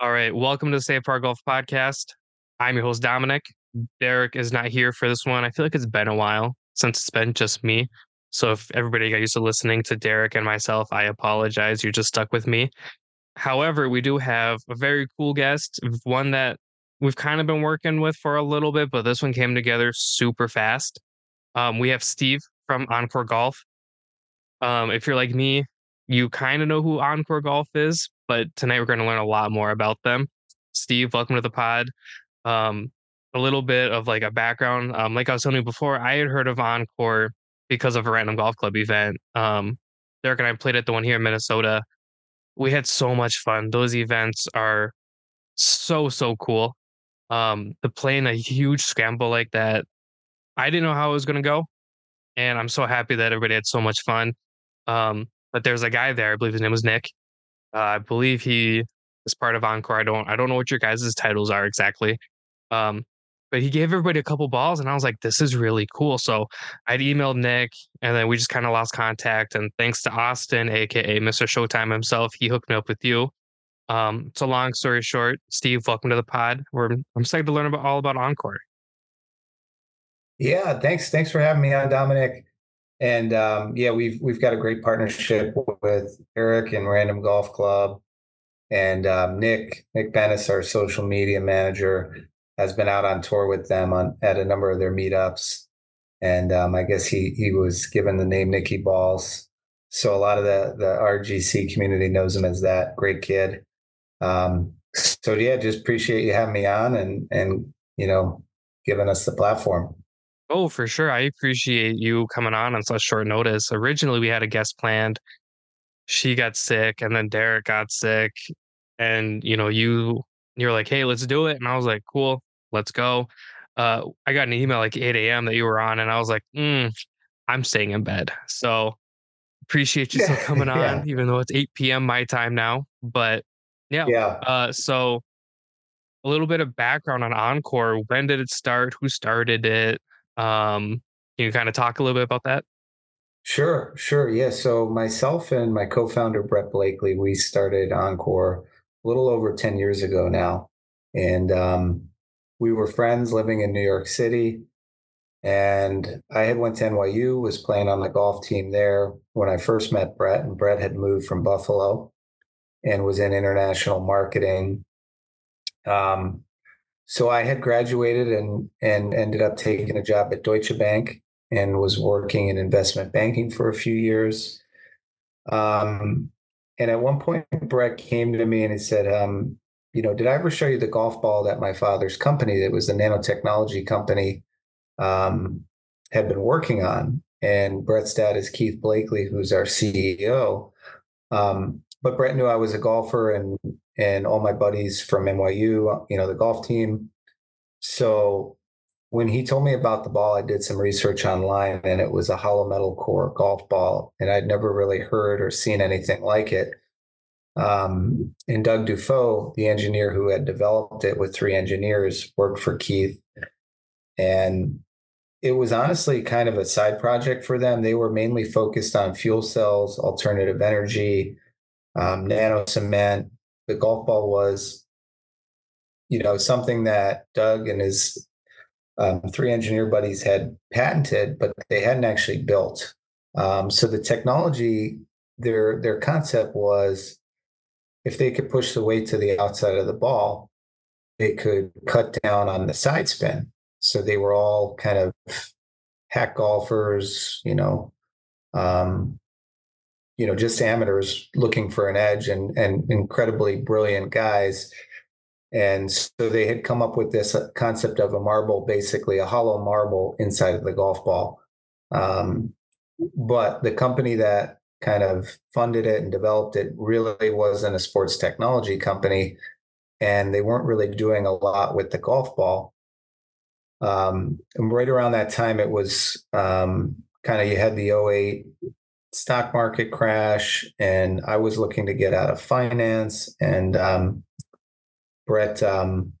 All right. Welcome to the Save Par Golf Podcast. I'm your host, Dominic. Derek is not here for this one. I feel like it's been a while since it's been just me. So if everybody got used to listening to Derek and myself, I apologize. You're just stuck with me. However, we do have a very cool guest, one that we've kind of been working with for a little bit, but this one came together super fast. Um, we have Steve from OnCore Golf. Um, if you're like me, you kind of know who OnCore Golf is, but tonight we're going to learn a lot more about them. Steve, welcome to the pod. Um, a little bit of like a background. Um, like I was telling you before, I had heard of OnCore because of a random golf club event. Um, Derek and I played at the one here in Minnesota. We had so much fun. Those events are so so cool. Um, to play in a huge scramble like that, I didn't know how it was going to go, and I'm so happy that everybody had so much fun. Um, but there's a guy there. I believe his name was Nick. Uh, I believe he is part of OnCore. I don't I don't know what your guys' titles are exactly. Um, but he gave everybody a couple balls, and I was like, this is really cool. So I'd emailed Nick, and then we just kind of lost contact. And thanks to Austin, aka Mr. Showtime himself, he hooked me up with you. Um, it's a long story short. Steve, welcome to the pod. We're I'm excited to learn about all about OnCore. Yeah, thanks. Thanks for having me on, Dominic. And um, yeah, we've we've got a great partnership with Eric and Random Golf Club, and um, Nick Nick Bennis, our social media manager, has been out on tour with them on at a number of their meetups. And um, I guess he he was given the name Nicky Balls, so a lot of the the RGC community knows him as that great kid. Um, so yeah, just appreciate you having me on and and you know giving us the platform. Oh, for sure. I appreciate you coming on on such short notice. Originally, we had a guest planned. She got sick, and then Derek got sick, and you know, you you're like, "Hey, let's do it," and I was like, "Cool, let's go." Uh, I got an email like 8 a.m. that you were on, and I was like, mm, "I'm staying in bed." So appreciate you still coming on, yeah. even though it's 8 p.m. my time now. But yeah, yeah. Uh, so a little bit of background on OnCore. When did it start? Who started it? Um, can you kind of talk a little bit about that? Sure, sure. Yeah. So myself and my co-founder Brett Blakely, we started OnCore a little over 10 years ago now. And um, we were friends living in New York City. And I had went to NYU, was playing on the golf team there when I first met Brett. And Brett had moved from Buffalo and was in international marketing. Um, so I had graduated and and ended up taking a job at Deutsche Bank and was working in investment banking for a few years. Um, and at one point, Brett came to me and he said, um, "You know, did I ever show you the golf ball that my father's company, that was the nanotechnology company, um, had been working on?" And Brett's dad is Keith Blakely, who's our CEO. Um, but Brett knew I was a golfer and and all my buddies from NYU, you know, the golf team. So when he told me about the ball, I did some research online and it was a hollow metal core golf ball. And I'd never really heard or seen anything like it. Um, and Doug Dufault, the engineer who had developed it with three engineers, worked for Keith. And it was honestly kind of a side project for them. They were mainly focused on fuel cells, alternative energy, um, nano cement, the golf ball was, you know, something that Doug and his um, three engineer buddies had patented, but they hadn't actually built. Um, so the technology, their their concept was, if they could push the weight to the outside of the ball, they could cut down on the side spin. So they were all kind of hack golfers, you know, um, you know just amateurs looking for an edge and and incredibly brilliant guys. And so they had come up with this uh, concept of a marble basically a hollow marble inside of the golf ball. Um, but the company that kind of funded it and developed it really wasn't a sports technology company and they weren't really doing a lot with the golf ball. Um, and right around that time it was um, kind of you had the 08 stock market crash and I was looking to get out of finance and um, Brett um,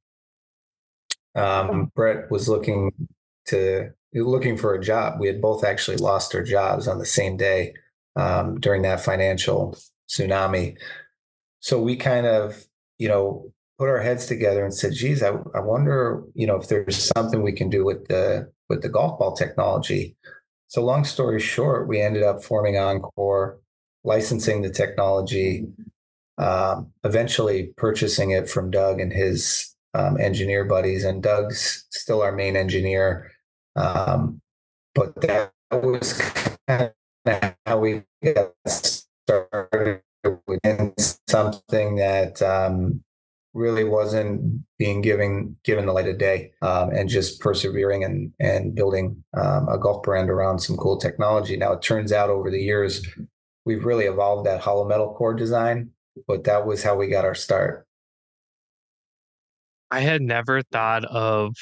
um, Brett was looking to looking for a job. We had both actually lost our jobs on the same day um, during that financial tsunami. So we kind of, you know, put our heads together and said, geez, I, I wonder, you know, if there's something we can do with the with the golf ball technology. So long story short, we ended up forming OnCore, licensing the technology, um, eventually purchasing it from Doug and his um, engineer buddies. And Doug's still our main engineer. Um, but that was kind of how we got started with something that um, really wasn't being given given the light of day um, and just persevering and and building um, a golf brand around some cool technology. Now it turns out over the years we've really evolved that hollow metal core design, but that was how we got our start. I had never thought of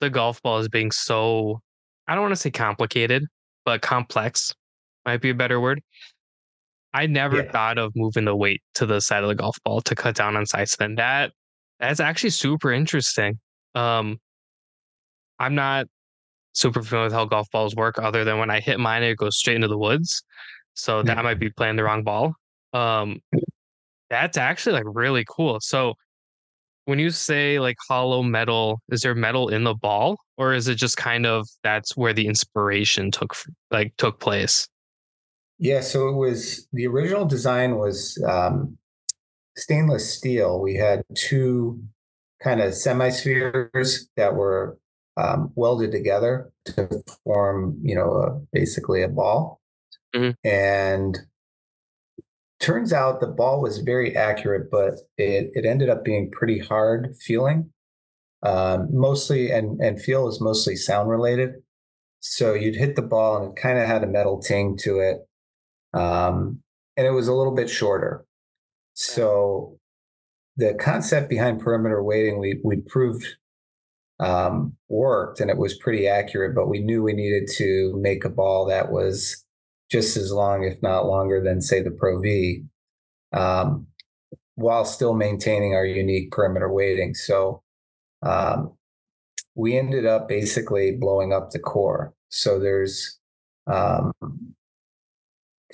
the golf ball as being so I don't want to say complicated, but complex might be a better word. I never yeah. thought of moving the weight to the side of the golf ball to cut down on side spin. That that's actually super interesting. Um, I'm not super familiar with how golf balls work, other than when I hit mine, it goes straight into the woods. So that might be playing the wrong ball. Um, that's actually like really cool. So when you say like hollow metal, is there metal in the ball, or is it just kind of that's where the inspiration took like took place? Yeah, so it was the original design was um, stainless steel. We had two kind of semi-spheres that were um, welded together to form, you know, a, basically a ball. Mm-hmm. And turns out the ball was very accurate, but it, it ended up being pretty hard feeling. Um, mostly, and and feel is mostly sound related. So you'd hit the ball and it kind of had a metal ting to it um, and it was a little bit shorter. So the concept behind perimeter weighting, we we proved um, worked, and it was pretty accurate. But we knew we needed to make a ball that was just as long, if not longer, than say the Pro V, um, while still maintaining our unique perimeter weighting. So um, we ended up basically blowing up the core. So there's um,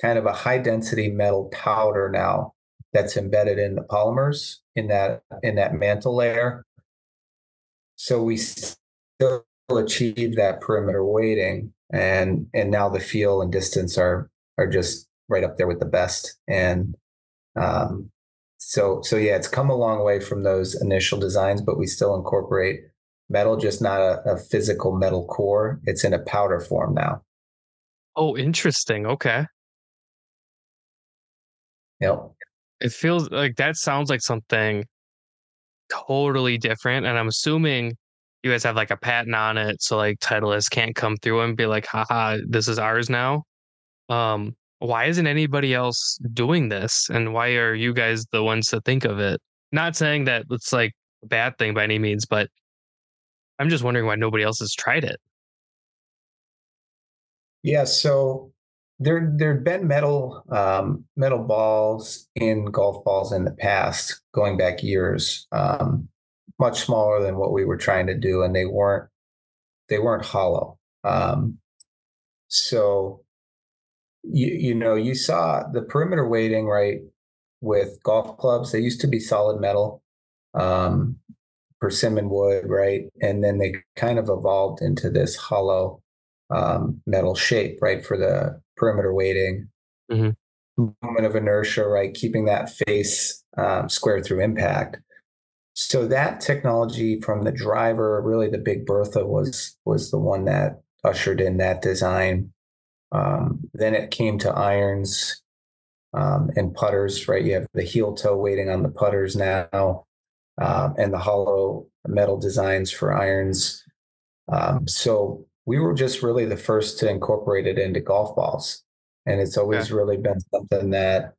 kind of a high density metal powder now that's embedded in the polymers in that in that mantle layer. So we still achieve that perimeter weighting and and now the feel and distance are are just right up there with the best. And um, so so yeah, it's come a long way from those initial designs, but we still incorporate metal, just not a, a physical metal core. It's in a powder form now. Oh, interesting. Okay. Yep. It feels like that sounds like something totally different. And I'm assuming you guys have like a patent on it. So like Titleist can't come through and be like, haha, this is ours now. Um, why isn't anybody else doing this? And why are you guys the ones to think of it? Not saying that it's like a bad thing by any means, but I'm just wondering why nobody else has tried it. Yeah, so there there'd been metal um, metal balls in golf balls in the past, going back years, um, much smaller than what we were trying to do, and they weren't they weren't hollow. Um, so you you know you saw the perimeter weighting right with golf clubs. They used to be solid metal, um, persimmon wood, right, and then they kind of evolved into this hollow um, metal shape, right, for the perimeter weighting, mm-hmm. moment of inertia, right? Keeping that face um, square through impact. So that technology from the driver, really the Big Bertha was was the one that ushered in that design. Um, then it came to irons um, and putters, right? You have the heel toe weighting on the putters now, um, and the hollow metal designs for irons. Um, so we were just really the first to incorporate it into golf balls. And it's always yeah. really been something that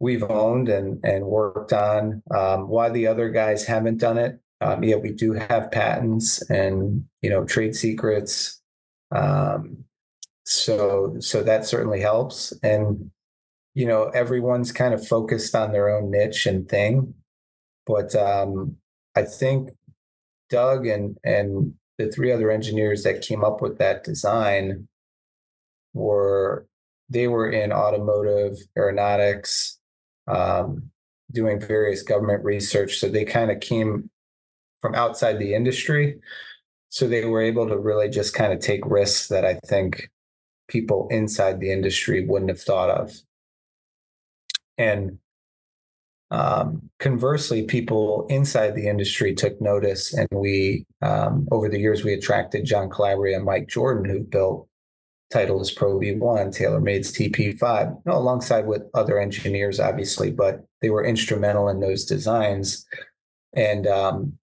we've owned and, and worked on. Um, why the other guys haven't done it? Um, yeah, we do have patents and you know trade secrets. Um, so so that certainly helps. And you know everyone's kind of focused on their own niche and thing. But um, I think Doug and and the three other engineers that came up with that design were they were in automotive aeronautics um, doing various government research. So they kind of came from outside the industry. So they were able to really just kind of take risks that I think people inside the industry wouldn't have thought of. And um, conversely, people inside the industry took notice, and we, um, over the years, we attracted John Calabria and Mike Jordan, who built Titleist Pro V1, TaylorMade's TP5, you know, alongside with other engineers, obviously, but they were instrumental in those designs. And um,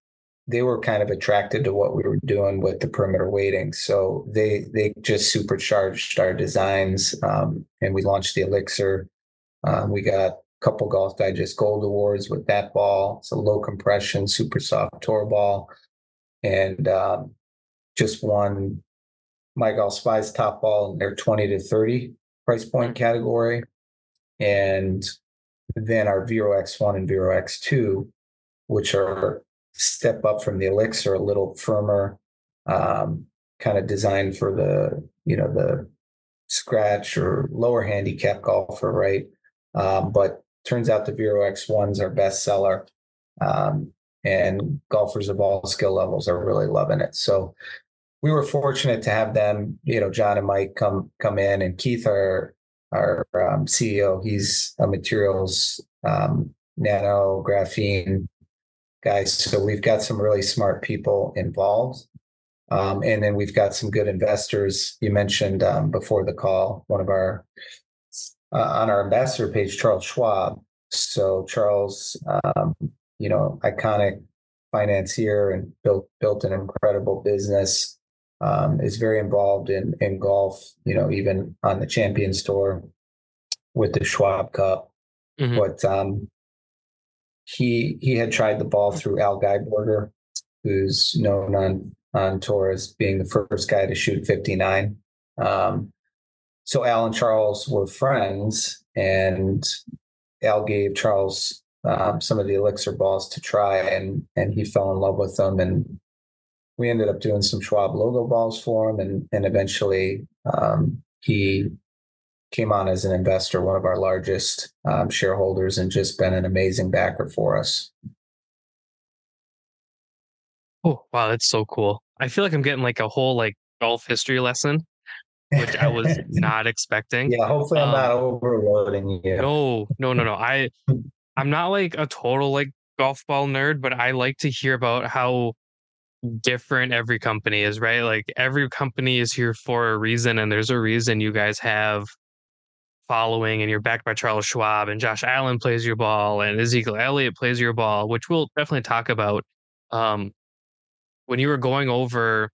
they were kind of attracted to what we were doing with the perimeter weighting. So they they just supercharged our designs, um, and we launched the Elixir. Um, we got couple Golf Digest Gold Awards with that ball. It's a low compression, super soft tour ball, and um, just won My Golf Spy's top ball in their 20 to 30 price point category, and then our Vero X1 and Vero X2, which are step up from the elixir a little firmer um, kind of designed for the you know the scratch or lower handicap golfer right? Um, but turns out the vero x1 is our best seller um, and golfers of all skill levels are really loving it so we were fortunate to have them you know john and mike come come in and keith our our um, ceo he's a materials um, nano graphene guys. So we've got some really smart people involved. Um, and then we've got some good investors. You mentioned um, before the call, one of our uh, on our ambassador page, Charles Schwab. So Charles, um, you know, iconic financier and built built an incredible business. Um, is very involved in in golf. You know, even on the Champions Tour with the Schwab Cup. Mm-hmm. But um, he he had tried the ball through Al Geiberger, who's known on on tour as being the first guy to shoot 59. Um, so Al and Charles were friends, and Al gave Charles um, some of the elixir balls to try, and and he fell in love with them, and we ended up doing some Schwab logo balls for him, and and eventually um, he came on as an investor, one of our largest um, shareholders, and just been an amazing backer for us. Oh wow, that's so cool! I feel like I'm getting like a whole like golf history lesson, which I was not expecting. Yeah, hopefully I'm um, not overloading you. No, no, no, no. I I'm not like a total like golf ball nerd, but I like to hear about how different every company is, right? Like every company is here for a reason, and there's a reason you guys have following and you're backed by Charles Schwab and Josh Allen plays your ball and Ezekiel Elliott plays your ball, which we'll definitely talk about. Um, when you were going over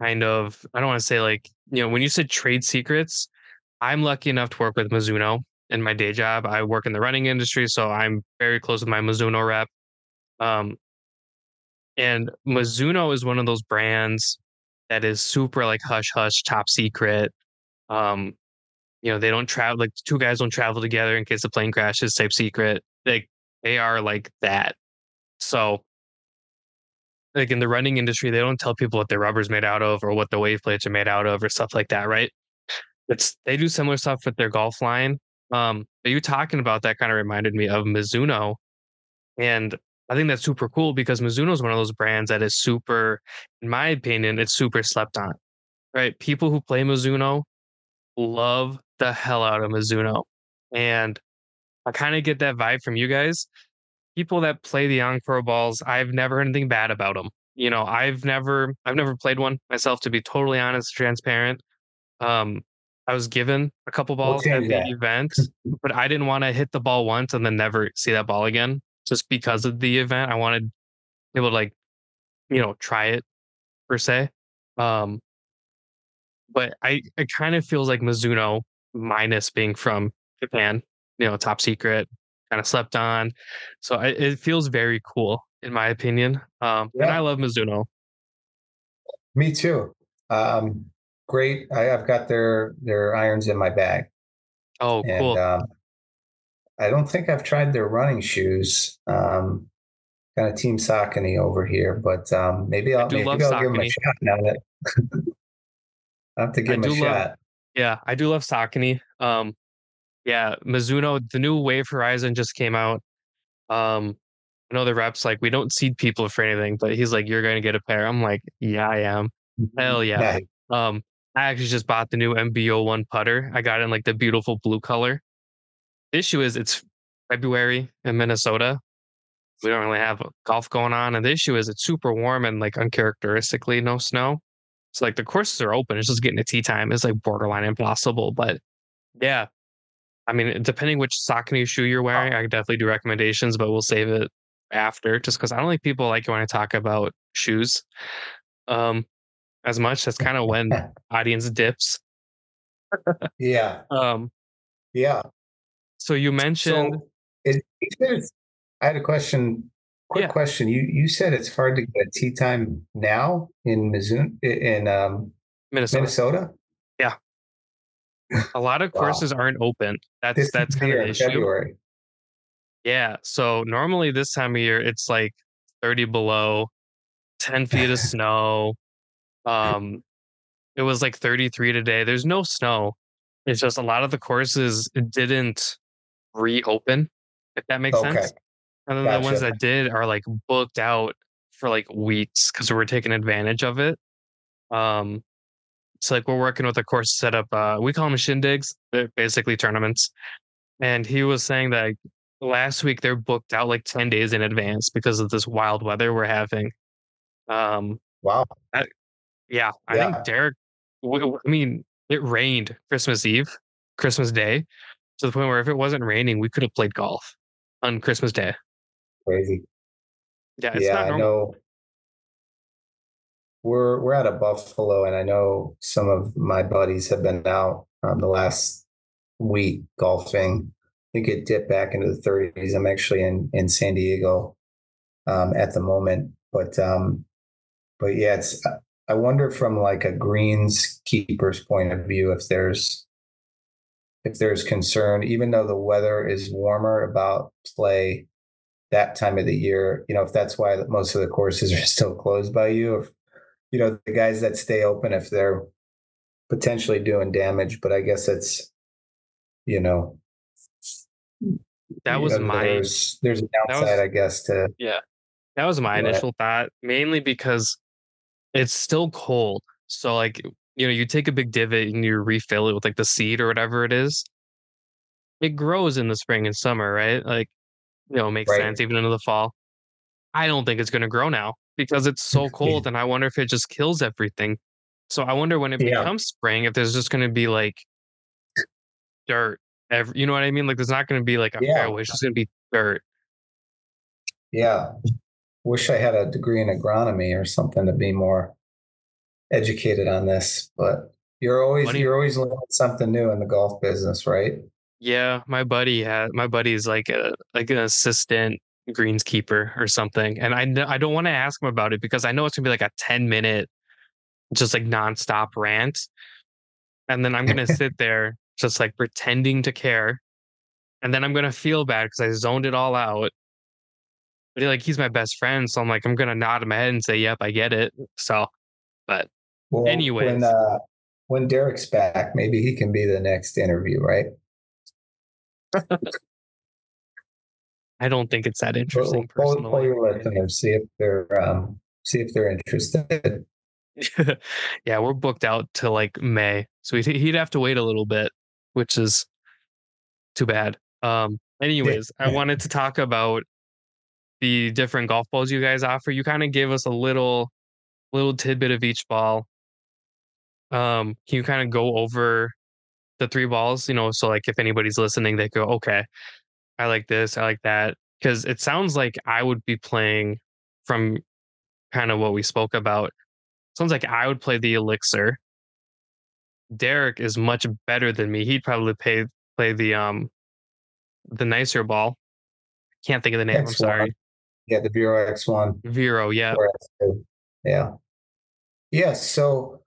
kind of, I don't want to say like, you know, when you said trade secrets, I'm lucky enough to work with Mizuno in my day job. I work in the running industry, so I'm very close with my Mizuno rep. Um, and Mizuno is one of those brands that is super like hush hush, top secret. Um, you know they don't travel like two guys don't travel together in case the plane crashes type secret like they are like that so like in the running industry they don't tell people what their rubber's made out of or what the wave plates are made out of or stuff like that right it's they do similar stuff with their golf line um but you talking about that kind of reminded me of mizuno and i think that's super cool because mizuno is one of those brands that is super in my opinion it's super slept on right people who play mizuno love the hell out of Mizuno. And I kind of get that vibe from you guys. People that play the OnCore balls, I've never heard anything bad about them. You know, I've never, I've never played one myself. To be totally honest, transparent. Um, I was given a couple balls at the event, but I didn't want to hit the ball once and then never see that ball again, just because of the event. I wanted able to like, you know, try it per se. Um, but I it kind of feels like Mizuno minus being from Japan, you know, top secret, kind of slept on. So I, it feels very cool in my opinion. Um, yeah. and I love Mizuno. Me too. Um, great. I, have got their their irons in my bag. Oh, and, cool. Um, I don't think I've tried their running shoes. Um, kind of Team Saucony over here, but um, maybe I'll maybe I'll Saucony. give them a shot now that I have to give I him a shot. Yeah, I do love Saucony. Um, yeah, Mizuno, the new Wave Horizon just came out. Um, I know the reps like we don't seed people for anything, but he's like, "You're gonna get a pair." I'm like, "Yeah, I am." Hell yeah. Um, I actually just bought the new MBO one putter. I got in like the beautiful blue color. The issue is it's February in Minnesota. We don't really have golf going on, and the issue is it's super warm and like uncharacteristically no snow. So like the courses are open. It's just getting to tee time is like borderline impossible. But yeah, I mean, depending which sock and shoe you're wearing, I definitely do recommendations, but we'll save it after just because I don't think people like when I talk about shoes um, as much. That's kind of when audience dips. yeah. Um, yeah. So you mentioned. So it, I had a question. Quick yeah. question. You you said it's hard to get tee time now in Mizzou in um, Minnesota. Minnesota. A lot of courses aren't open. That's this that's kind of the issue. February. Yeah. So normally this time of year it's like 30 below, 10 feet of snow. Um it was like 33 today. There's no snow. It's just a lot of the courses didn't reopen, if that makes okay. sense. And then gotcha. the ones that did are like booked out for like weeks because we're taking advantage of it. Um so like we're working with a course setup. Uh, we call them shindigs. They're basically tournaments. And he was saying that last week they're booked out like 10 days in advance because of this wild weather we're having. Um, wow. I, yeah, I yeah. think Derek, I mean, it rained Christmas Eve, Christmas Day, to the point where if it wasn't raining, we could have played golf on Christmas Day. Crazy. Yeah, yeah, I know. We're we're out of Buffalo, and I know some of my buddies have been out um, the last week golfing I think it dipped back into the 30s. I'm actually in in San Diego um, at the moment, but um, but yeah, it's. I wonder from like a greenskeeper's point of view if there's if there's concern, even though the weather is warmer about play that time of the year. You know, if that's why most of the courses are still closed by you, if you know the guys that stay open, if they're potentially doing damage. But I guess it's you know that was know, my there's, there's a downside, was, I guess, to yeah. That was my initial thought, mainly because it's still cold. So like you know, you take a big divot and you refill it with like the seed or whatever it is. It grows in the spring and summer, right? Like, you know, it makes right. sense even into the fall. I don't think it's going to grow now because it's so cold, and I wonder if it just kills everything. So I wonder when it yeah. becomes spring if there's just going to be like dirt Every, you know what I mean? Like there's not going to be like a yeah. fairway; it's just going to be dirt. Yeah, wish I had a degree in agronomy or something to be more educated on this. But you're always Funny. you're always learning something new in the golf business, right? Yeah, my buddy had my buddy's like a like an assistant greenskeeper or something, and I I don't want to ask him about it because I know it's gonna be like a ten minute, just like nonstop rant, and then I'm gonna sit there just like pretending to care. And then I'm gonna feel bad because I zoned it all out. But like he's my best friend, so I'm like I'm gonna nod my head and say, "Yep, I get it." So, but well, anyways, when uh, when Derek's back, maybe he can be the next interview, right? I don't think it's that interesting. Pull, personally, pull your listeners, see if they're um, see if they're interested. yeah, we're booked out to like May, so he'd, he'd have to wait a little bit which is too bad. Um, anyways, I wanted to talk about the different golf balls you guys offer. You kind of gave us a little little tidbit of each ball. Um, can you kind of go over the three balls? You know, so like if anybody's listening, they go, okay, I like this, I like that. Because it sounds like I would be playing from kind of what we spoke about. Sounds like I would play the elixir Derek is much better than me. He'd probably play play the um the nicer ball. Can't think of the name. X1. I'm sorry. Yeah, the Vero X one. Vero, yeah. Yeah. Yeah. So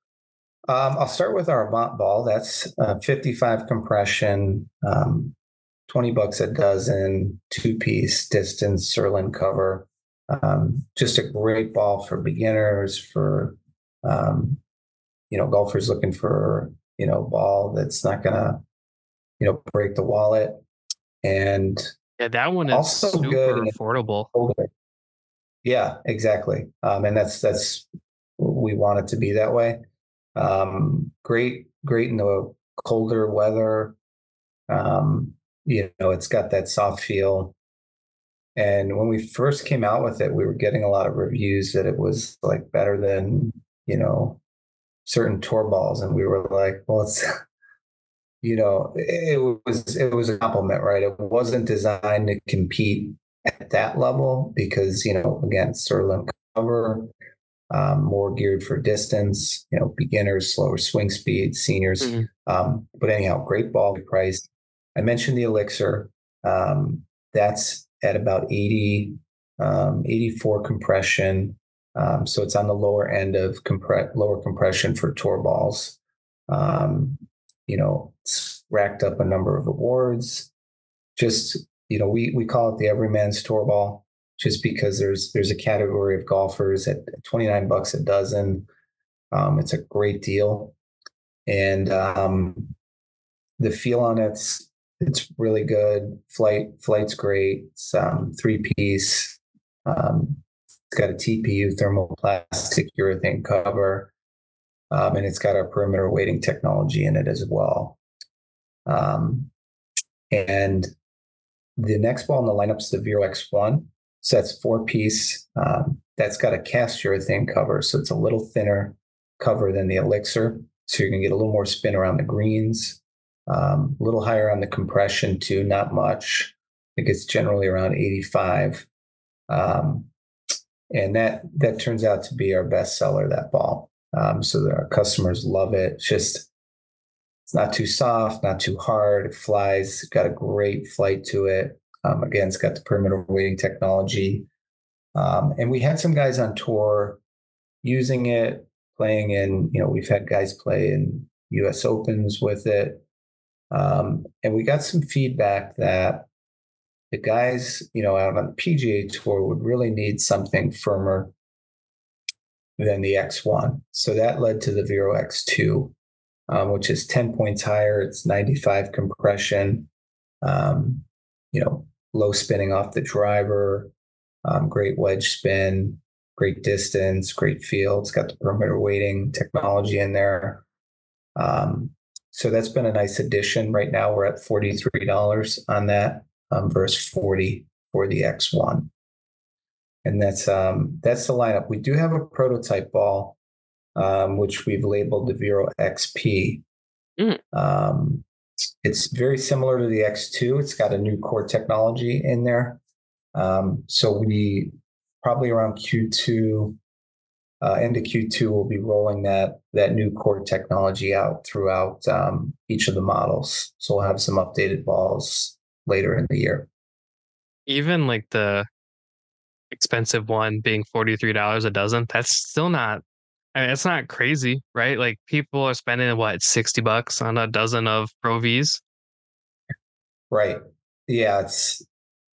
um, I'll start with our Avant ball. That's uh, 55 compression, um, 20 bucks a dozen, two piece distance Surlyn cover. Um, just a great ball for beginners, for um, you know, golfers looking for, you know, ball that's not going to, you know, break the wallet. And Yeah, that one is also super good affordable. Yeah, exactly. Um, and that's that's we want it to be that way. Um, great, great in the colder weather. Um, you know, it's got that soft feel. And when we first came out with it, we were getting a lot of reviews that it was like better than, you know, certain tour balls. And we were like, well, it's, you know, it was, it was a compliment, right? It wasn't designed to compete at that level because, you know, again, Surlyn cover, um, more geared for distance, you know, beginners, slower swing speed, seniors. Mm-hmm. Um, but anyhow, great ball price. I mentioned the Elixir. Um, that's at about 80, um, 84 compression. Um, so it's on the lower end of compress lower compression for tour balls. Um, you know, it's racked up a number of awards. Just you know, we we call it the everyman's tour ball, just because there's there's a category of golfers at 29 bucks a dozen. Um, it's a great deal, and um, the feel on it's it's really good. Flight flight's great. It's um, three piece. Um, it's got a TPU thermoplastic urethane cover, um, and it's got a perimeter weighting technology in it as well. Um, and the next ball in the lineup is the Vero X1. So that's four piece. Um, that's got a cast urethane cover, so it's a little thinner cover than the Elixir. So you're gonna get a little more spin around the greens. Um, a little higher on the compression too, not much. I think it's generally around 85. Um, and that that turns out to be our best seller that ball. Um, so our customers love it. It's just it's not too soft not too hard. It flies. Got a great flight to it. Um, again it's got the perimeter weighting technology. Um, and we had some guys on tour using it playing in you know we've had guys play in us opens with it um, and we got some feedback that the guys, you know, out on the PGA tour would really need something firmer than the X1. So that led to the Vero X2, um, which is 10 points higher. It's 95 compression, um, you know, low spinning off the driver, um, great wedge spin, great distance, great feel. It's got the perimeter weighting technology in there. Um, so that's been a nice addition. Right now we're at $43 on that um, verse 40 for the X1. And that's um, that's the lineup. We do have a prototype ball, um, which we've labeled the Vero XP. Mm. Um, it's very similar to the X2. It's got a new core technology in there. Um, so we probably around Q2, uh, into Q2, we'll be rolling that that new core technology out throughout um, each of the models. So we'll have some updated balls later in the year. Even like the expensive one being $43 a dozen, that's still not I mean, it's not crazy, right? Like people are spending what, 60 bucks on a dozen of Pro Vs? Right. Yeah, it's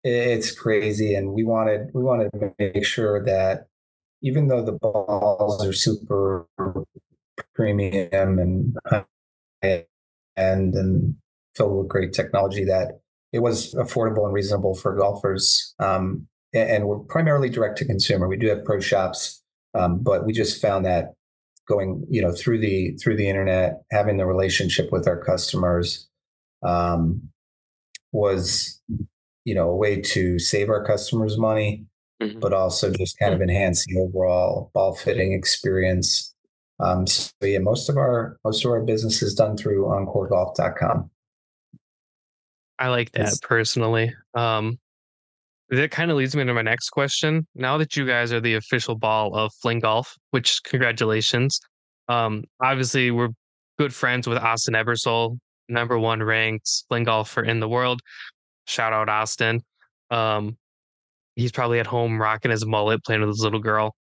it's crazy and we wanted we wanted to make sure that even though the balls are super premium and and and filled with great technology that it was affordable and reasonable for golfers. Um, and, we're primarily direct to consumer. We do have pro shops, um, but we just found that going, you know, through the through the internet, having the relationship with our customers um, was, you know, a way to save our customers money, mm-hmm. but also just kind of enhance the overall ball fitting experience. Um, so yeah, most of our most of our business is done through OnCoreGolf.com. I like that it's, personally. Um, that kind of leads me to my next question. Now that you guys are the official ball of Fling Golf, which congratulations. Um, obviously, we're good friends with Austin Ebersole, number one ranked Fling golfer in the world. Shout out Austin. Um, he's probably at home rocking his mullet, playing with his little girl.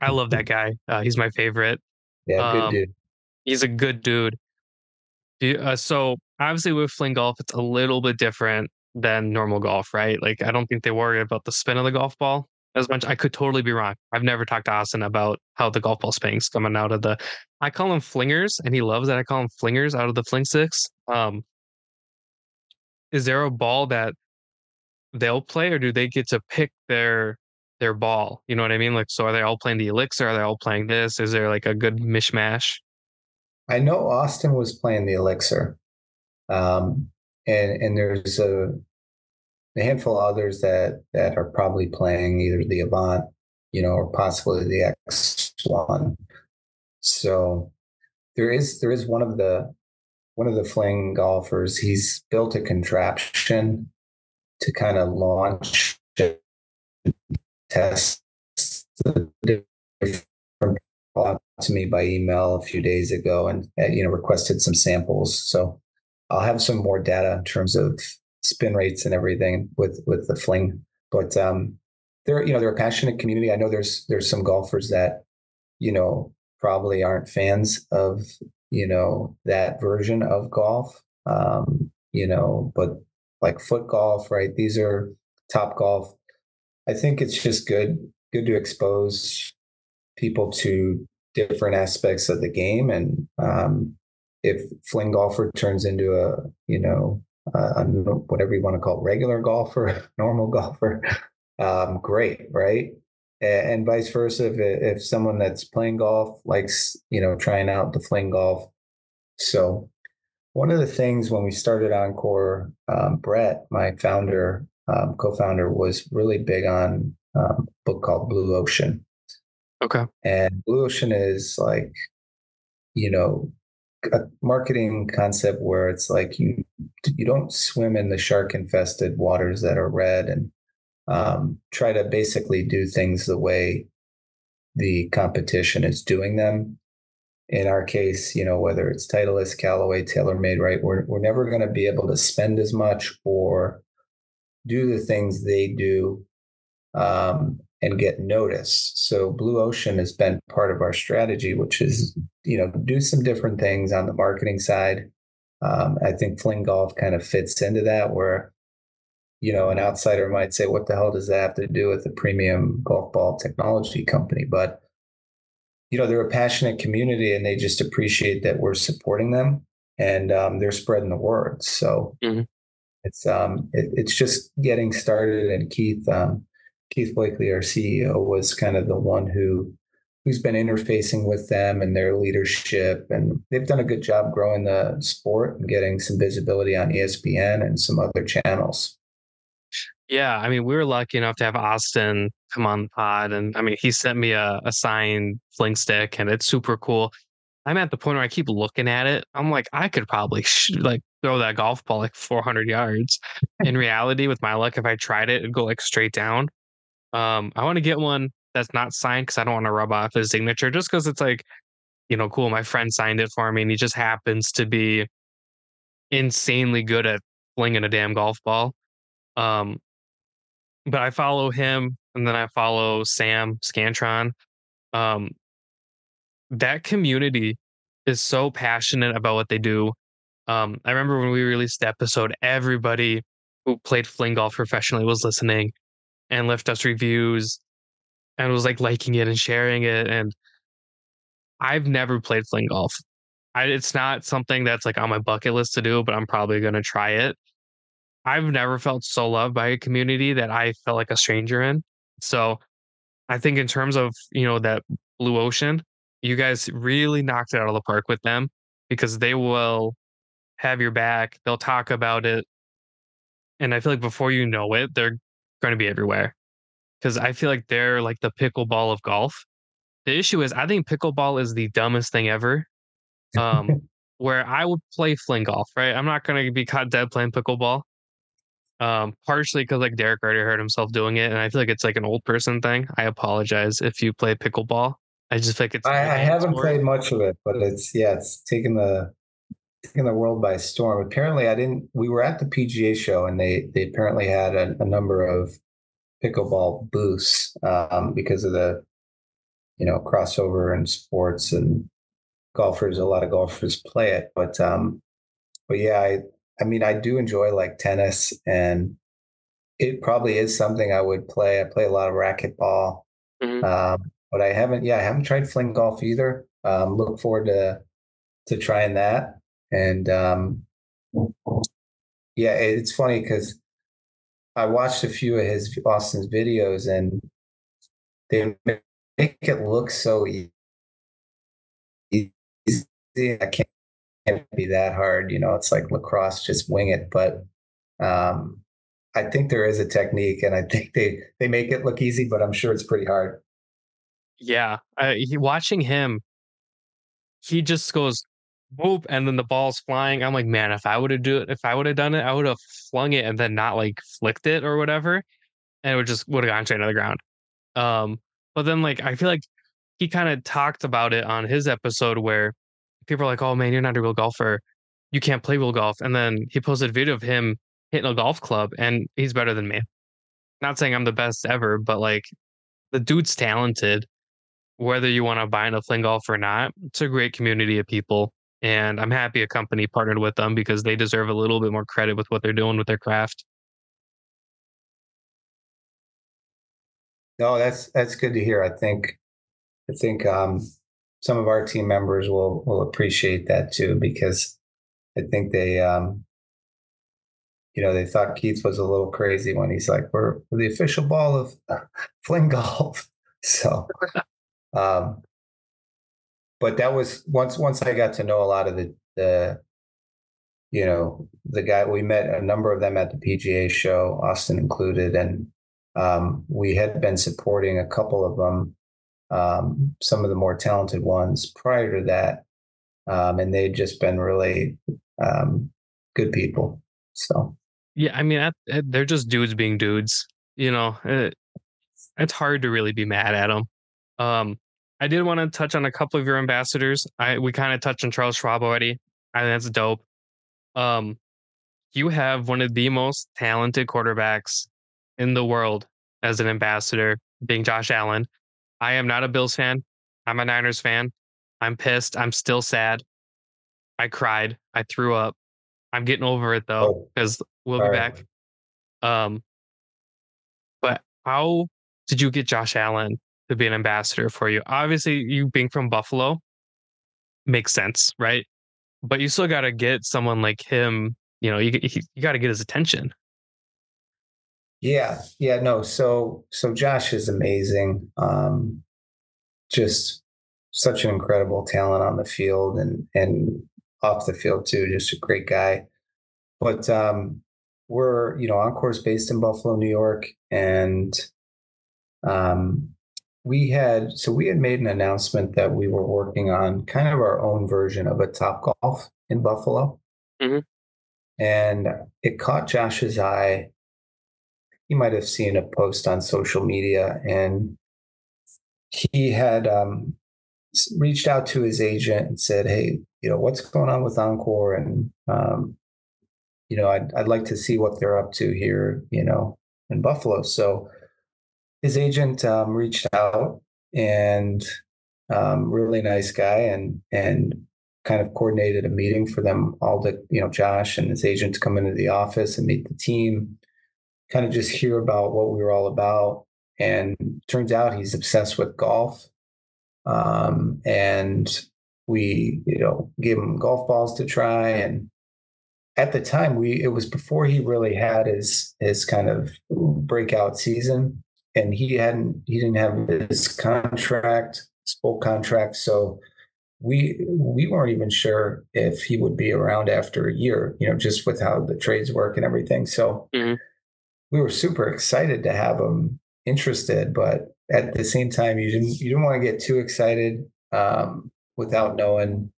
I love that guy. Uh, he's my favorite. Yeah, good um, dude. He's a good dude. Uh, so obviously with fling golf, it's a little bit different than normal golf, right? Like I don't think they worry about the spin of the golf ball as much. I could totally be wrong. I've never talked to Austin about how the golf ball spin's coming out of the. I call them flingers, and he loves that I call them flingers out of the fling sticks. Um, is there a ball that they'll play, or do they get to pick their their ball? You know what I mean? Like, so are they all playing the elixir? Are they all playing this? Is there like a good mishmash? I know Austin was playing the elixir, um, and and there's a, a handful of others that that are probably playing either the Avant, you know, or possibly the X one. So there is there is one of the one of the fling golfers. He's built a contraption to kind of launch tests to me by email a few days ago and uh, you know requested some samples. So i'll have some more data in terms of spin rates and everything with with the fling. But um they're you know they're a passionate community. I know there's there's some golfers that you know probably aren't fans of you know that version of golf. Um you know but like foot golf right these are top golf i think it's just good good to expose people to different aspects of the game and um if fling golfer turns into a you know whatever you want to call it regular golfer normal golfer um great right and vice versa. If, if someone that's playing golf likes, you know, trying out the fling golf. So one of the things when we started OnCore, um, Brett, my founder, um, co-founder, was really big on um, a book called Blue Ocean. Okay. And Blue Ocean is like, you know, a marketing concept where it's like you you don't swim in the shark infested waters that are red and um, try to basically do things the way the competition is doing them. In our case, you know, whether it's Titleist, Callaway, TaylorMade, right? We're we're never going to be able to spend as much or do the things they do um, and get noticed. So Blue Ocean has been part of our strategy, which is you know do some different things on the marketing side. Um, I think Fling Golf kind of fits into that, where you know, an outsider might say, what the hell does that have to do with a premium golf ball technology company? But, you know, they're a passionate community and they just appreciate that we're supporting them and um, they're spreading the word. So mm-hmm. it's um, it, it's just getting started. And Keith, um, Keith Blakely, our CEO, was kind of the one who who's been interfacing with them and their leadership and they've done a good job growing the sport and getting some visibility on espn and some other channels yeah, I mean, we were lucky enough to have Austin come on the pod, and I mean, he sent me a, a signed fling stick, and it's super cool. I'm at the point where I keep looking at it. I'm like, I could probably sh- like throw that golf ball like 400 yards. In reality, with my luck, if I tried it, it'd go like straight down. Um, I want to get one that's not signed because I don't want to rub off his signature, just because it's like, you know, cool. My friend signed it for me, and he just happens to be insanely good at flinging a damn golf ball. Um, but I follow him and then I follow Sam Scantron. Um, that community is so passionate about what they do. Um, I remember when we released the episode, everybody who played fling golf professionally was listening and left us reviews and was like liking it and sharing it. And I've never played fling golf. I, it's not something that's like on my bucket list to do, but I'm probably going to try it. I've never felt so loved by a community that I felt like a stranger in. So I think in terms of, you know, that blue ocean, you guys really knocked it out of the park with them because they will have your back. They'll talk about it. And I feel like before you know it, they're going to be everywhere. Cause I feel like they're like the pickleball of golf. The issue is I think pickleball is the dumbest thing ever. Um, where I would play fling golf, right? I'm not going to be caught dead playing pickleball. Um, partially because like Derek already heard himself doing it, and I feel like it's like an old person thing. I apologize if you play pickleball. I just think it's. I, I haven't sport. played much of it, but it's yeah, it's taken the taken the world by storm. Apparently, I didn't. We were at the PGA show, and they they apparently had a, a number of pickleball booths um, because of the you know crossover in sports and golfers. A lot of golfers play it, but um, but yeah, I I mean, I do enjoy like tennis, and it probably is something I would play. I play a lot of racquetball, mm-hmm. um, but I haven't. Yeah, I haven't tried fling golf either. Um, look forward to to trying that. And um, yeah, it's funny because I watched a few of his Austin's videos, and they make it look so easy. I can't, can't be that hard, you know. It's like lacrosse, just wing it. But um, I think there is a technique, and I think they they make it look easy, but I'm sure it's pretty hard. Yeah, he, watching him, he just goes whoop, and then the ball's flying. I'm like, man, if I would have do it, if I would have done it, I would have flung it and then not like flicked it or whatever, and it would just would have gone straight to the ground. Um, but then like I feel like he kind of talked about it on his episode where people are like, "Oh man, you're not a real golfer. You can't play real golf." And then he posted a video of him hitting a golf club, and he's better than me. Not saying I'm the best ever, but like the dude's talented. Whether you want to buy into Fling Golf or not, it's a great community of people. And I'm happy a company partnered with them because they deserve a little bit more credit with what they're doing with their craft. No, that's that's good to hear. I think I think um, some of our team members will will appreciate that too because I think they um, you know they thought Keith was a little crazy when he's like we're, we're the official ball of fling golf. So um, but that was once once I got to know a lot of the the you know the guy we met a number of them at the PGA show, Austin included, and um, we had been supporting a couple of them, um, some of the more talented ones prior to that, um, and they'd just been really um, good people. So yeah, I mean they're just dudes being dudes. You know, it, it's hard to really be mad at them. Um, I did want to touch on a couple of your ambassadors. I we kind of touched on Charles Schwab already. I think that's dope. Um, you have one of the most talented quarterbacks in the world as an ambassador, being Josh Allen. I am not a Bills fan. I'm a Niners fan. I'm pissed. I'm still sad. I cried. I threw up. I'm getting over it though because oh, we'll be right. back. Um, but how did you get Josh Allen to be an ambassador for you. Obviously, you being from Buffalo makes sense, right? But you still got to get someone like him. You know, you you got to get his attention. Yeah, yeah, no. So so Josh is amazing. Um, just such an incredible talent on the field and and off the field too. Just a great guy. But um, we're you know OnCore's based in Buffalo, New York, and um, we had so we had made an announcement that we were working on kind of our own version of a Topgolf in buffalo mm-hmm. and it caught josh's eye he might have seen a post on social media and he had um, reached out to his agent and said hey you know what's going on with OnCore? And um, you know I'd, I'd like to see what they're up to here you know in buffalo. So his agent um, reached out and um, really nice guy and and kind of coordinated a meeting for them all to you know Josh and his agent to come into the office and meet the team, kind of just hear about what we were all about. And turns out he's obsessed with golf, um, and we you know gave him golf balls to try and at the time we it was before he really had his his kind of breakout season and he hadn't he didn't have his contract, his full contract, so we we weren't even sure if he would be around after a year, you know, just with how the trades work and everything. So mm-hmm. We were super excited to have him interested, but at the same time, you didn't you didn't want to get too excited um, without knowing,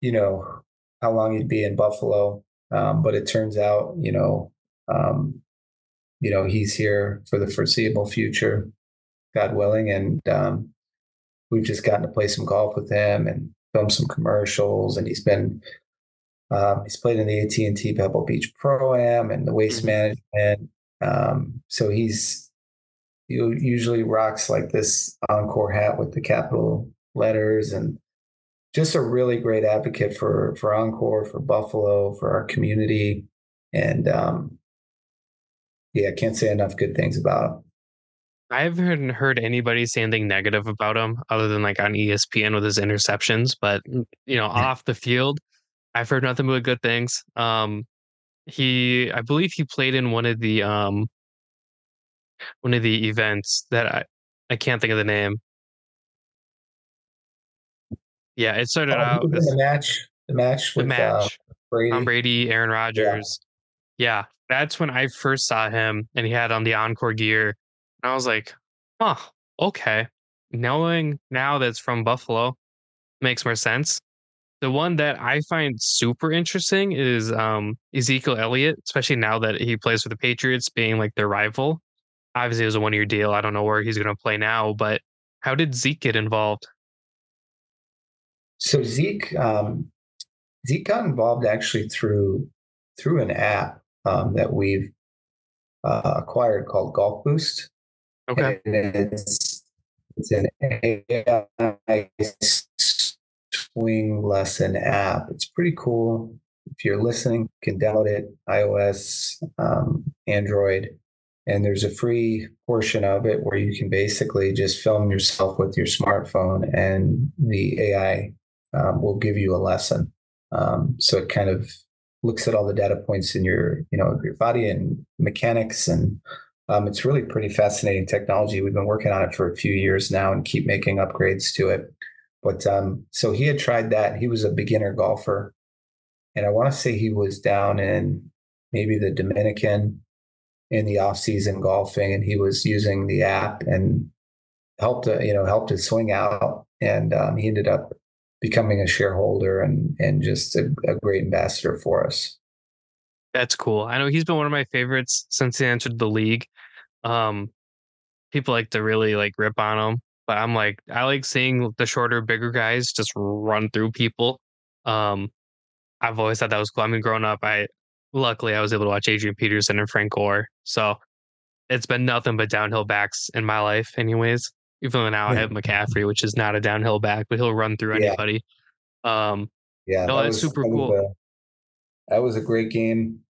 you know, how long he'd be in Buffalo. Um, but it turns out, you know, um, you know, he's here for the foreseeable future, God willing. And um, we've just gotten to play some golf with him and film some commercials. And he's been, um, he's played in the AT&T Pebble Beach Pro Am and the Waste mm-hmm. Management. Um, so he's, he usually rocks like this OnCore hat with the capital letters and just a really great advocate for for OnCore for buffalo for our community and um, yeah, I can't say enough good things about him. I haven't heard anybody say anything negative about him other than like on ESPN with his interceptions. But you know, off the field, I've heard nothing but good things. Um, he I believe he played in one of the um one of the events that I I can't think of the name. Yeah, it started Oh, out the match, the match the with uh, match. Brady. Tom Brady, Aaron Rodgers. Yeah. that's when I first saw him and he had on the OnCore gear. And I was like, huh, okay. Knowing now that's from Buffalo makes more sense. The one that I find super interesting is um, Ezekiel Elliott, especially now that he plays for the Patriots, being like their rival. Obviously, it was a one year deal. I don't know where he's going to play now, but how did Zeke get involved? So Zeke, um, Zeke got involved actually through through an app um, that we've uh, acquired called Golf Boost. Okay. And it's it's an AI swing lesson app. It's pretty cool. If you're listening, you can download it, iOS, um, Android, and there's a free portion of it where you can basically just film yourself with your smartphone, and the AI um, will give you a lesson. Um, so it kind of looks at all the data points in your, you know, your body and mechanics, and um, it's really pretty fascinating technology. We've been working on it for a few years now and keep making upgrades to it. But um, so he had tried that. He was a beginner golfer, and I want to say he was down in maybe the Dominican in the off season golfing, and he was using the app and helped, uh, you know, helped his swing out, and um, he ended up becoming a shareholder and and just a, a great ambassador for us. That's cool. I know he's been one of my favorites since he entered the league. Um, people like to really like rip on him, but I'm like, I like seeing the shorter, bigger guys just run through people. Um, I've always thought that was cool. I mean, growing up, I luckily I was able to watch Adrian Peterson and Frank Gore, so it's been nothing but downhill backs in my life, anyways. Even though now I have McCaffrey, which is not a downhill back, but he'll run through Yeah. anybody. Um, Yeah, No, that that's was- super that was cool. a- that was a great game.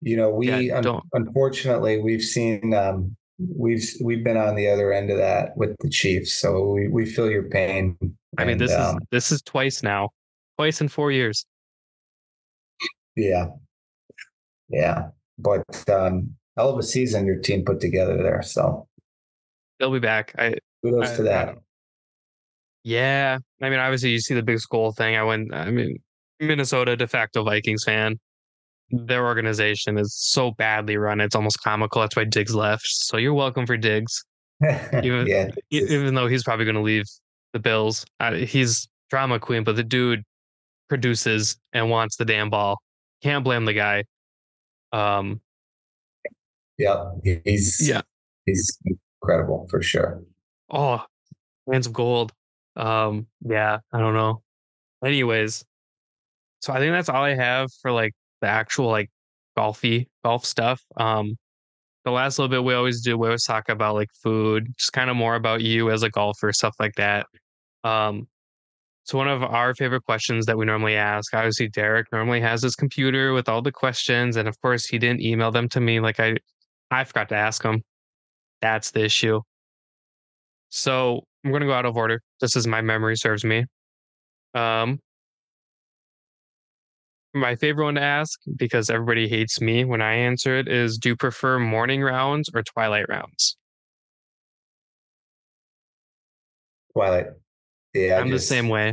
You know, we Yeah, un- unfortunately we've seen um, we've we've been on the other end of that with the Chiefs, so we we feel your pain. I mean, And, this is um, this is twice now, twice in four years. yeah, yeah, but um, hell of a season your team put together there. So They'll be back. I kudos I- to that. don't- Yeah, I mean, obviously, you see the big school thing. I went. I mean, Minnesota de facto Vikings fan. Their organization is so badly run; it's almost comical. That's why Diggs left. So you're welcome for Diggs, even- yeah, even though he's probably going to leave the Bills. Uh, he's drama queen, but the dude produces and wants the damn ball. Can't blame the guy. Um, yeah, he's yeah. he's incredible for sure. Oh, hands of gold. Um, yeah, I don't know. Anyways, so I think that's all I have for like the actual like golfy golf stuff. Um, the last little bit we always do, we always talk about like food, just kind of more about you as a golfer, stuff like that. Um, so one of our favorite questions that we normally ask, obviously Derek normally has his computer with all the questions, and of course he didn't email them to me. Like I, I forgot to ask him. That's the issue. So I'm to go out of order, just as my memory serves me. Um, my favorite one to ask, because everybody hates me when I answer it, is do you prefer morning rounds or twilight rounds? Twilight. Yeah, I'm the same way.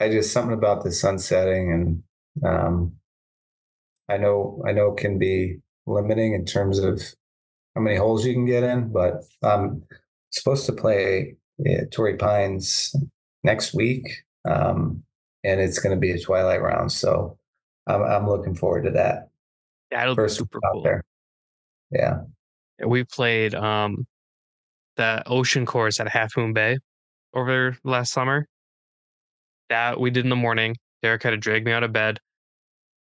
I just something about the sun setting and um, I know I know it can be limiting in terms of how many holes you can get in, but I'm supposed to play yeah, Torrey Pines next week, um, and it's going to be a twilight round, so I'm I'm looking forward to that. That'll be super cool. there. Yeah, We played um, the ocean course at Half Moon Bay over last summer. That we did in the morning. Derek had to drag me out of bed.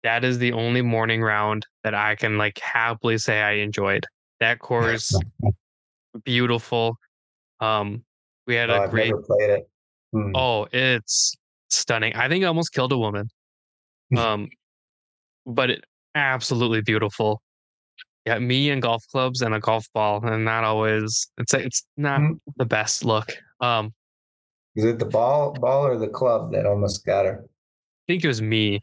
That is the only morning round that I can like happily say I enjoyed. That course, beautiful. Um, we had Oh, a I've great never played it. Hmm. Oh, it's stunning. I think I almost killed a woman. Um, but it absolutely beautiful. Yeah, me and golf clubs and a golf ball, and not always. It's it's not Mhm. the best look. Um, Is it the ball ball or the club that almost got her? I think it was me.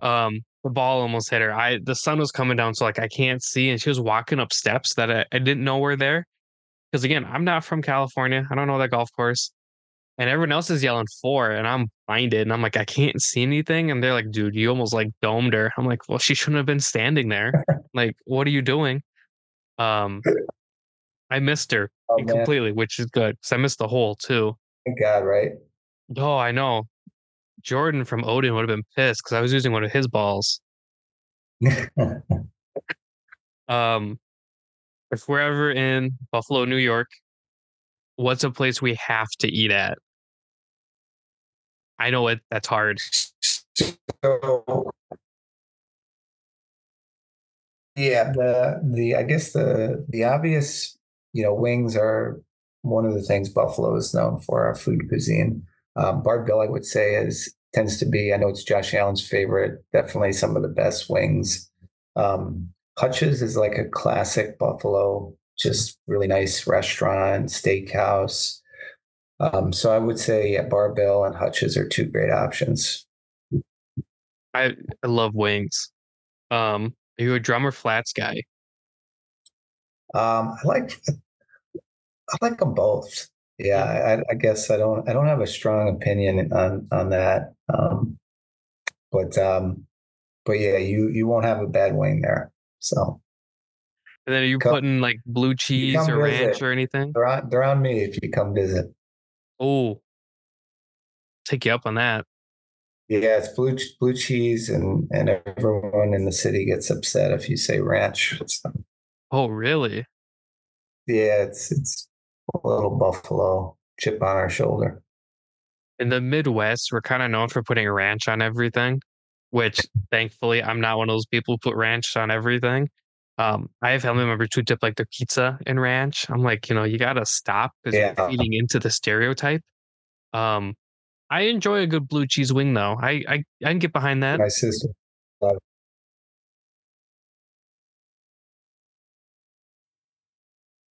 Um, the ball almost hit her. I the sun was coming down, so like I can't see, and she was walking up steps that I, I didn't know were there. Because again, I'm not from California. I don't know that golf course. And everyone else is yelling four, and I'm blinded, and I'm like, I can't see anything. And they're like, dude, you almost like domed her. I'm like, well, she shouldn't have been standing there. like, what are you doing? Um, I missed her Oh, man. completely, which is good because I missed the hole too. Thank God, right? Oh, I know. Jordan from Odin would have been pissed because I was using one of his balls. Um, if we're ever in Buffalo, New York, what's a place we have to eat at? I know it. That's hard. so, yeah, the the I guess the the obvious, you know, wings are one of the things Buffalo is known for. Our food cuisine. Um, Bar-Bill, I would say, is tends to be. I know it's Josh Allen's favorite. Definitely some of the best wings. Um, Hutch's is like a classic Buffalo, just really nice restaurant, steakhouse. Um, so I would say yeah, Bar-Bill and Hutch's are two great options. I, I love wings. Um, are you a drummer flats guy? Um, I like I like them both. Yeah, I, I guess I don't I don't have a strong opinion on on that. Um, but um, but yeah, you you won't have a bad wing there. So And then are you Come- putting like blue cheese or visit. ranch or anything? they're on they're on me if you come visit. Oh, take you up on that. Yeah, it's blue blue cheese, and and everyone in the city gets upset if you say ranch. Oh, really? yeah, it's it's a little buffalo chip on our shoulder. In the Midwest, we're kind of known for putting ranch on everything, which thankfully I'm not one of those people who put ranch on everything. Um, I have family members who dip like their pizza in ranch. I'm like, you know, you gotta stop because Yeah. you're feeding into the stereotype. Um, I enjoy a good blue cheese wing though. I I, I can get behind that. My sister.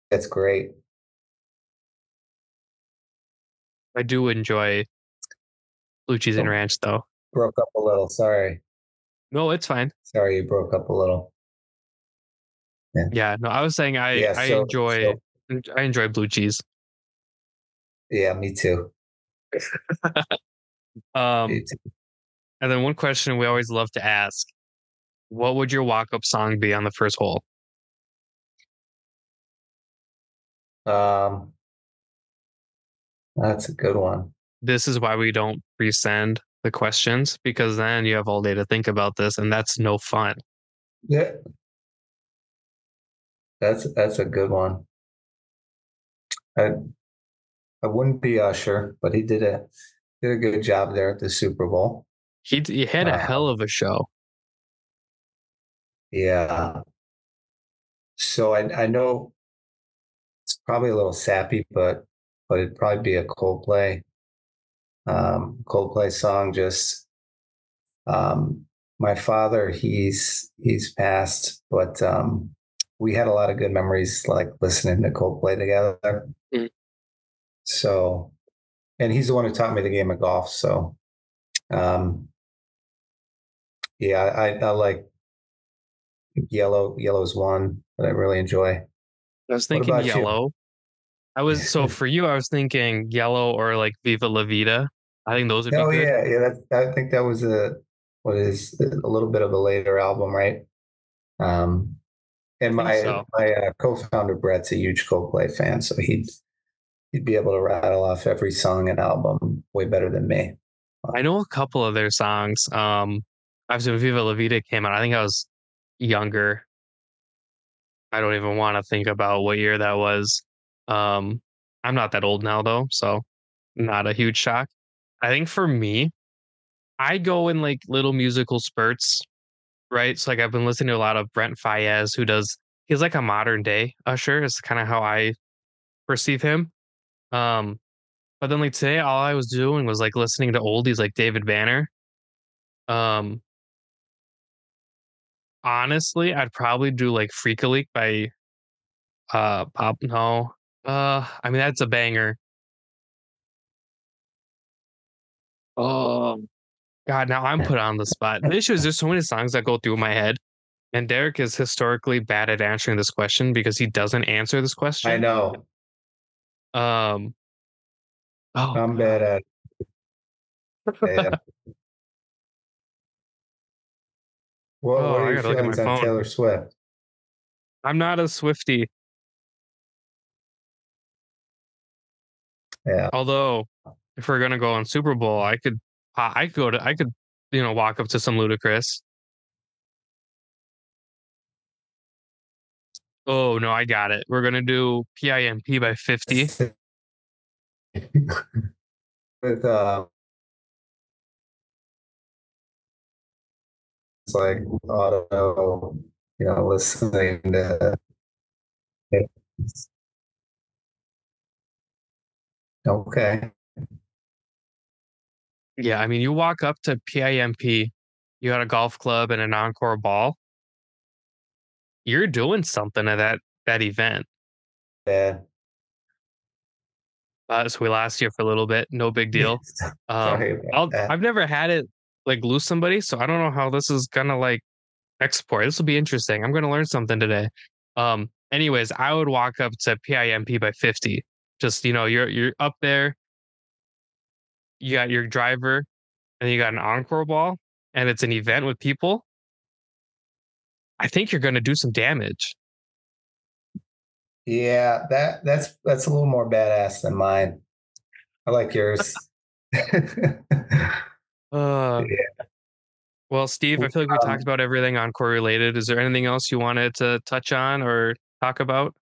That's great. I do enjoy blue cheese and Oh. ranch though. Broke up a little. Sorry. No, it's fine. Sorry, you broke up a little. Yeah, no, I was saying I Yeah, I so- enjoy so- I enjoy blue cheese. yeah, me too. Um, Me too. and then one question we always love to ask: What would your walk-up song be on the first hole? Um, that's a good one. This is why we don't resend the questions because then you have all day to think about this, and that's no fun. Yeah, that's that's a good one. I I wouldn't be Usher, but he did a did a good job there at the Super Bowl. He he had a Uh, hell of a show. Yeah. So I I know it's probably a little sappy, but but it'd probably be a Coldplay um Coldplay song just um my father he's he's passed, but um we had a lot of good memories like listening to Coldplay together. Mhm. So and he's the one who taught me the game of golf, so um yeah, I, I like yellow yellow's one that I really enjoy. I was thinking about you? yellow. I was so for you, I was thinking yellow or like Viva La Vida. I think those would be Oh good. yeah, yeah. That, I think that was a what is a little bit of a later album, right? Um, and my so. my uh, co-founder Brett's a huge Coldplay fan, so he'd he'd be able to rattle off every song and album way better than me. I know a couple of their songs. Um, obviously, when Viva La Vida came out, I think I was younger. I don't even want to think about what year that was. Um, I'm not that old now, though, so not a huge shock. I think for me, I go in like little musical spurts, right? So, like, I've been listening to a lot of Brent Faiyaz, who does, he's like a modern day Usher, is kind of how I perceive him. Um, but then like today, all I was doing was like listening to oldies like David Banner. Um, honestly, I'd probably do like Freak a Leak by uh Pop. No, uh, I mean that's a banger. Um, God, now I'm put on the spot. The issue is there's so many songs that go through my head. And Derek is historically bad at answering this question because he doesn't answer this question. I know. Um Oh I'm bad at yeah. What, oh, what are your feelings on Taylor Swift? I'm not a Swifty. Yeah. Although, if we're gonna go on Super Bowl, I could, I could go to, I could, you know, walk up to some Ludacris. Oh no, I got it. We're gonna do PIMP by fifty. With uh, it's like auto, you know, listening to. Okay. Yeah, I mean, you walk up to PIMP, you got a golf club and an OnCore ball. You're doing something at that that event. Yeah. Uh, so we lost you for a little bit. No big deal. Um, I'll, I've never had it like lose somebody, so I don't know how this is gonna like export. This will be interesting. I'm gonna learn something today. Um, anyways, I would walk up to PIMP by 50. Just you know, you're you're up there. You got your driver, and you got an OnCore ball, and it's an event with people. I think you're gonna do some damage. Yeah, that that's that's a little more badass than mine. I like yours. uh, yeah. Well, Steve, I feel like we um, talked about everything OnCore related. Is there anything else you wanted to touch on or talk about?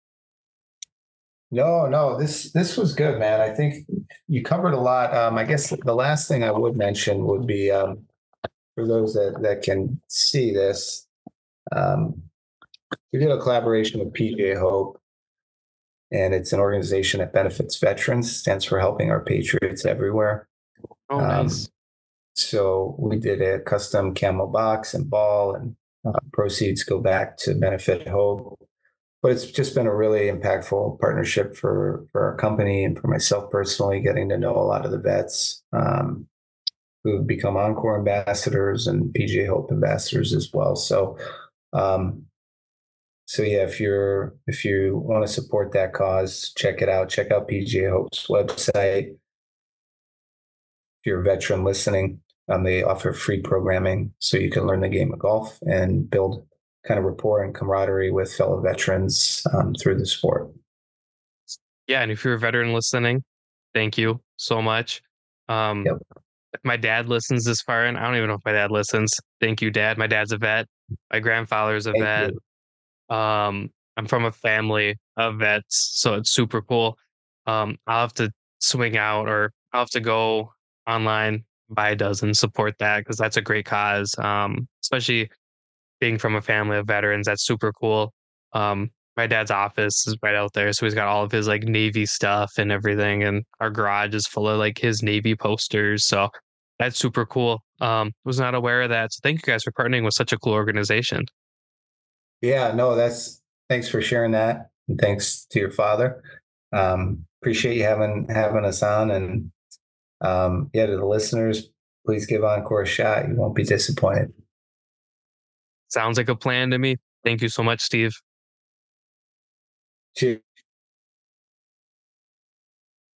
No, no, this this was good, man. I think you covered a lot. Um, I guess the last thing I would mention would be um, for those that that can see this. Um, we did a collaboration with PGA Hope and it's an organization that benefits veterans. Stands for Helping Our Patriots Everywhere. Oh, um, nice. So we did a custom camo box and ball, and uh, proceeds go back to benefit Hope. But it's just been a really impactful partnership for for our company and for myself personally, getting to know a lot of the vets um, who've become OnCore ambassadors and PGA Hope ambassadors as well. So um, so yeah, if you're if you want to support that cause, check it out. Check out PGA Hope's website. If you're a veteran listening, um, they offer free programming so you can learn the game of golf and build kind of rapport and camaraderie with fellow veterans um, through the sport. Yeah, and if you're a veteran listening, thank you so much. Um, yep. My dad listens this far, and I don't even know if my dad listens. Thank you, Dad. My dad's a vet. My grandfather's a thank vet. You. Um, I'm from a family of vets, so it's super cool. Um, I'll have to swing out or I'll have to go online, buy a dozen, support that because that's a great cause. Um, especially being from a family of veterans, that's super cool. Um, my dad's office is right out there, so he's got all of his like Navy stuff and everything, and our garage is full of like his Navy posters. So that's super cool. Um, was not aware of that. So thank you guys for partnering with such a cool organization. Yeah, no, that's thanks for sharing that. And thanks to your father. Um, appreciate you having having us on. And um, yeah, to the listeners, please give OnCore a shot. You won't be disappointed. Sounds like a plan to me. Thank you so much, Steve. Cheers.